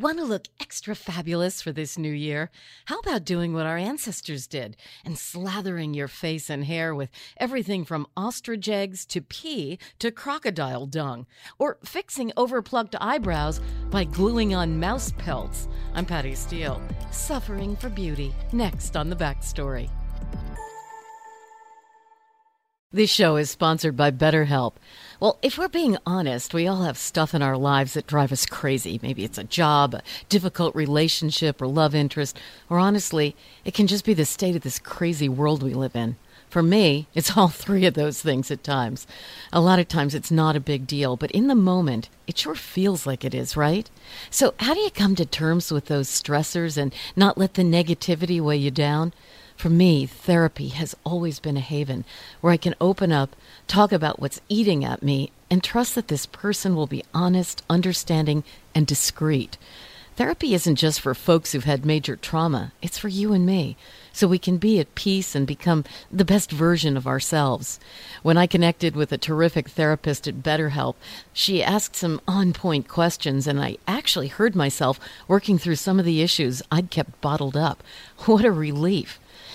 Want to look extra fabulous for this new year? How about doing what our ancestors did and slathering your face and hair with everything from ostrich eggs to pee to crocodile dung? Or fixing overplucked eyebrows by gluing on mouse pelts? I'm Patty Steele, suffering for beauty, next on The Backstory. This show is sponsored by BetterHelp. Well, if we're being honest, we all have stuff in our lives that drive us crazy. Maybe it's a job, a difficult relationship, or love interest, or honestly, it can just be the state of this crazy world we live in. For me, it's all three of those things at times. A lot of times it's not a big deal, but in the moment, it sure feels like it is, right? So, how do you come to terms with those stressors and not let the negativity weigh you down? For me, therapy has always been a haven where I can open up, talk about what's eating at me, and trust that this person will be honest, understanding, and discreet. Therapy isn't just for folks who've had major trauma, it's for you and me, so we can be at peace and become the best version of ourselves. When I connected with a terrific therapist at BetterHelp, she asked some on point questions, and I actually heard myself working through some of the issues I'd kept bottled up. What a relief!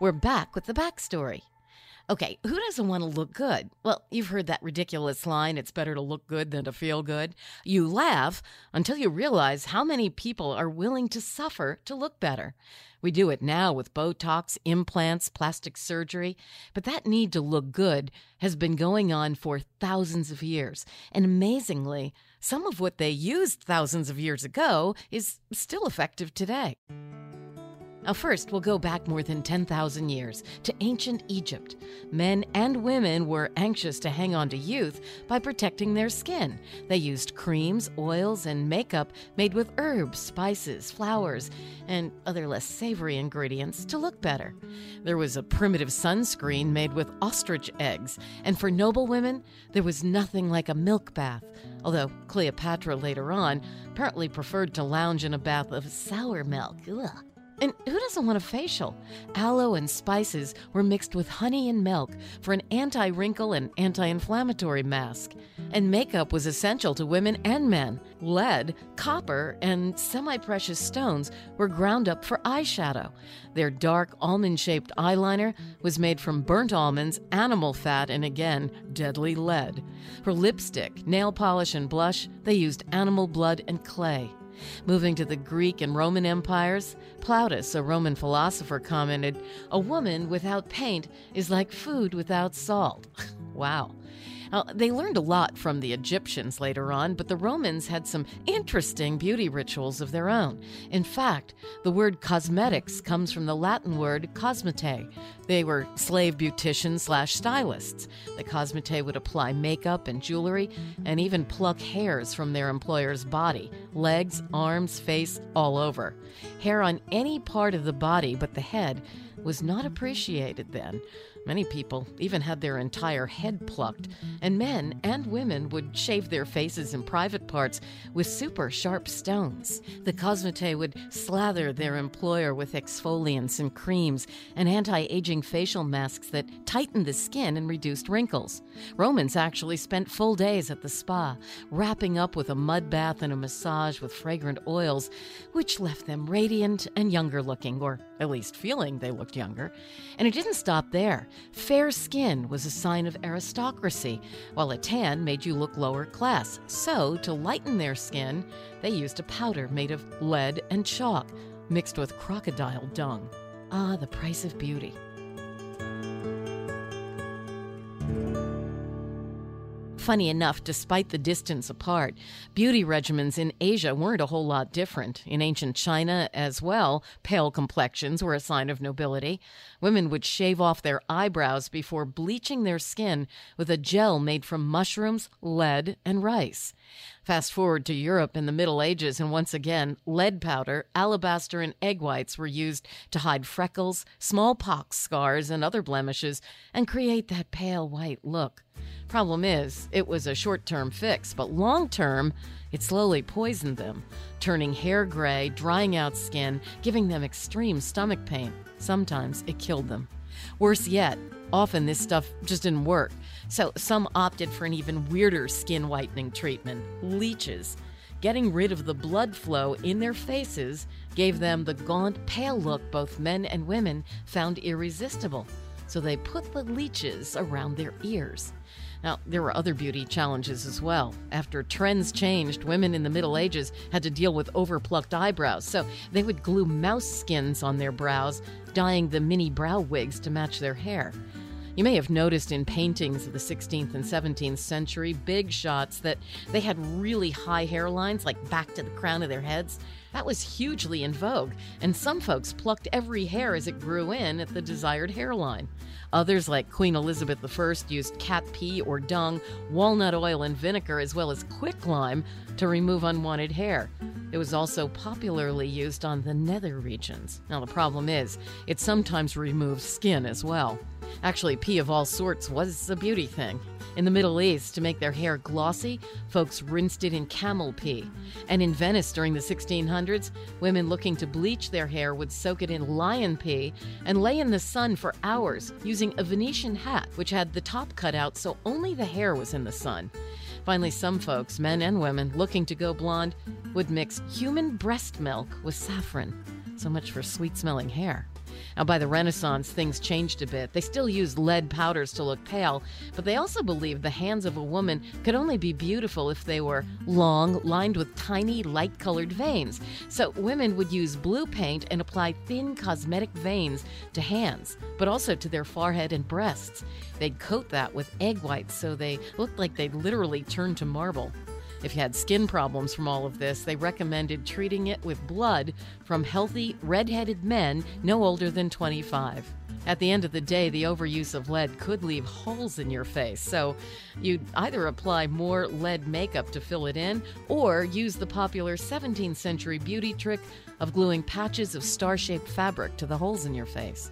We're back with the backstory. Okay, who doesn't want to look good? Well, you've heard that ridiculous line it's better to look good than to feel good. You laugh until you realize how many people are willing to suffer to look better. We do it now with Botox, implants, plastic surgery, but that need to look good has been going on for thousands of years. And amazingly, some of what they used thousands of years ago is still effective today. Now, first, we'll go back more than 10,000 years to ancient Egypt. Men and women were anxious to hang on to youth by protecting their skin. They used creams, oils, and makeup made with herbs, spices, flowers, and other less savory ingredients to look better. There was a primitive sunscreen made with ostrich eggs, and for noble women, there was nothing like a milk bath. Although Cleopatra later on apparently preferred to lounge in a bath of sour milk. Ugh. And who doesn't want a facial? Aloe and spices were mixed with honey and milk for an anti wrinkle and anti inflammatory mask. And makeup was essential to women and men. Lead, copper, and semi precious stones were ground up for eyeshadow. Their dark almond shaped eyeliner was made from burnt almonds, animal fat, and again, deadly lead. For lipstick, nail polish, and blush, they used animal blood and clay. Moving to the Greek and Roman empires, Plautus, a Roman philosopher, commented, A woman without paint is like food without salt. wow. Now, they learned a lot from the Egyptians later on, but the Romans had some interesting beauty rituals of their own. In fact, the word cosmetics comes from the Latin word cosmete. They were slave beauticians slash stylists. The cosmete would apply makeup and jewelry and even pluck hairs from their employer's body legs, arms, face, all over. Hair on any part of the body but the head was not appreciated then. Many people even had their entire head plucked, and men and women would shave their faces and private parts with super sharp stones. The cosmete would slather their employer with exfoliants and creams and anti aging facial masks that tightened the skin and reduced wrinkles. Romans actually spent full days at the spa, wrapping up with a mud bath and a massage with fragrant oils, which left them radiant and younger looking, or at least feeling they looked younger. And it didn't stop there. Fair skin was a sign of aristocracy, while a tan made you look lower class. So, to lighten their skin, they used a powder made of lead and chalk, mixed with crocodile dung. Ah, the price of beauty. Funny enough, despite the distance apart, beauty regimens in Asia weren't a whole lot different. In ancient China as well, pale complexions were a sign of nobility. Women would shave off their eyebrows before bleaching their skin with a gel made from mushrooms, lead, and rice. Fast forward to Europe in the Middle Ages, and once again, lead powder, alabaster, and egg whites were used to hide freckles, smallpox scars, and other blemishes, and create that pale white look. Problem is, it was a short term fix, but long term, it slowly poisoned them, turning hair gray, drying out skin, giving them extreme stomach pain. Sometimes it killed them. Worse yet, often this stuff just didn't work, so some opted for an even weirder skin whitening treatment leeches. Getting rid of the blood flow in their faces gave them the gaunt, pale look both men and women found irresistible, so they put the leeches around their ears. Now, there were other beauty challenges as well. After trends changed, women in the Middle Ages had to deal with overplucked eyebrows, so they would glue mouse skins on their brows, dyeing the mini brow wigs to match their hair. You may have noticed in paintings of the 16th and 17th century big shots that they had really high hairlines, like back to the crown of their heads. That was hugely in vogue, and some folks plucked every hair as it grew in at the desired hairline. Others, like Queen Elizabeth I, used cat pee or dung, walnut oil, and vinegar, as well as quicklime to remove unwanted hair. It was also popularly used on the nether regions. Now, the problem is, it sometimes removes skin as well. Actually, pee of all sorts was a beauty thing. In the Middle East, to make their hair glossy, folks rinsed it in camel pee. And in Venice during the 1600s, women looking to bleach their hair would soak it in lion pee and lay in the sun for hours using a Venetian hat, which had the top cut out so only the hair was in the sun. Finally, some folks, men and women, looking to go blonde, would mix human breast milk with saffron. So much for sweet smelling hair. Now, by the Renaissance, things changed a bit. They still used lead powders to look pale, but they also believed the hands of a woman could only be beautiful if they were long, lined with tiny, light colored veins. So women would use blue paint and apply thin cosmetic veins to hands, but also to their forehead and breasts. They'd coat that with egg whites so they looked like they'd literally turned to marble. If you had skin problems from all of this, they recommended treating it with blood from healthy, red-headed men no older than 25. At the end of the day, the overuse of lead could leave holes in your face, so you'd either apply more lead makeup to fill it in or use the popular 17th century beauty trick of gluing patches of star shaped fabric to the holes in your face.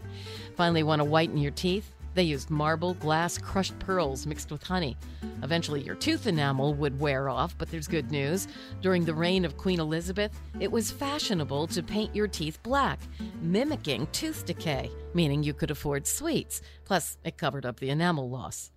Finally, want to whiten your teeth? They used marble, glass, crushed pearls mixed with honey. Eventually, your tooth enamel would wear off, but there's good news. During the reign of Queen Elizabeth, it was fashionable to paint your teeth black, mimicking tooth decay, meaning you could afford sweets. Plus, it covered up the enamel loss.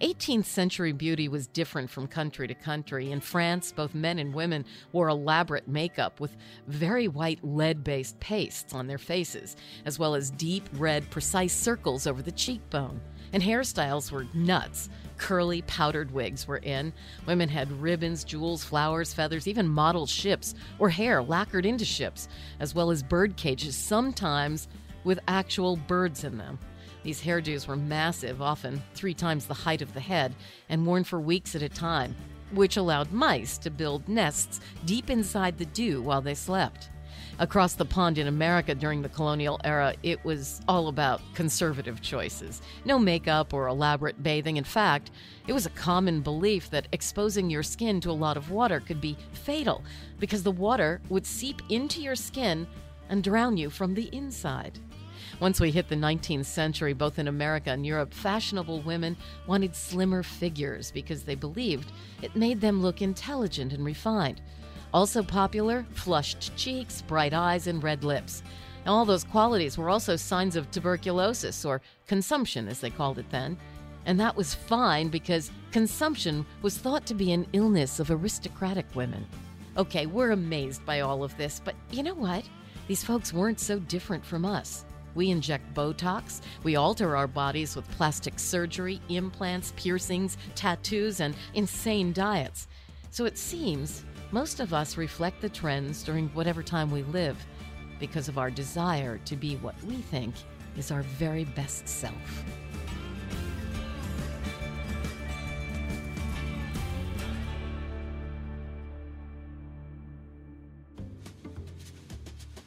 18th century beauty was different from country to country. In France, both men and women wore elaborate makeup with very white lead based pastes on their faces, as well as deep red, precise circles over the cheekbone. And hairstyles were nuts. Curly, powdered wigs were in. Women had ribbons, jewels, flowers, feathers, even model ships or hair lacquered into ships, as well as bird cages, sometimes with actual birds in them. These hairdos were massive, often three times the height of the head, and worn for weeks at a time, which allowed mice to build nests deep inside the do while they slept. Across the pond in America during the colonial era, it was all about conservative choices. No makeup or elaborate bathing. In fact, it was a common belief that exposing your skin to a lot of water could be fatal because the water would seep into your skin and drown you from the inside. Once we hit the 19th century, both in America and Europe, fashionable women wanted slimmer figures because they believed it made them look intelligent and refined. Also popular, flushed cheeks, bright eyes, and red lips. Now, all those qualities were also signs of tuberculosis, or consumption as they called it then. And that was fine because consumption was thought to be an illness of aristocratic women. Okay, we're amazed by all of this, but you know what? These folks weren't so different from us. We inject Botox, we alter our bodies with plastic surgery, implants, piercings, tattoos, and insane diets. So it seems most of us reflect the trends during whatever time we live because of our desire to be what we think is our very best self.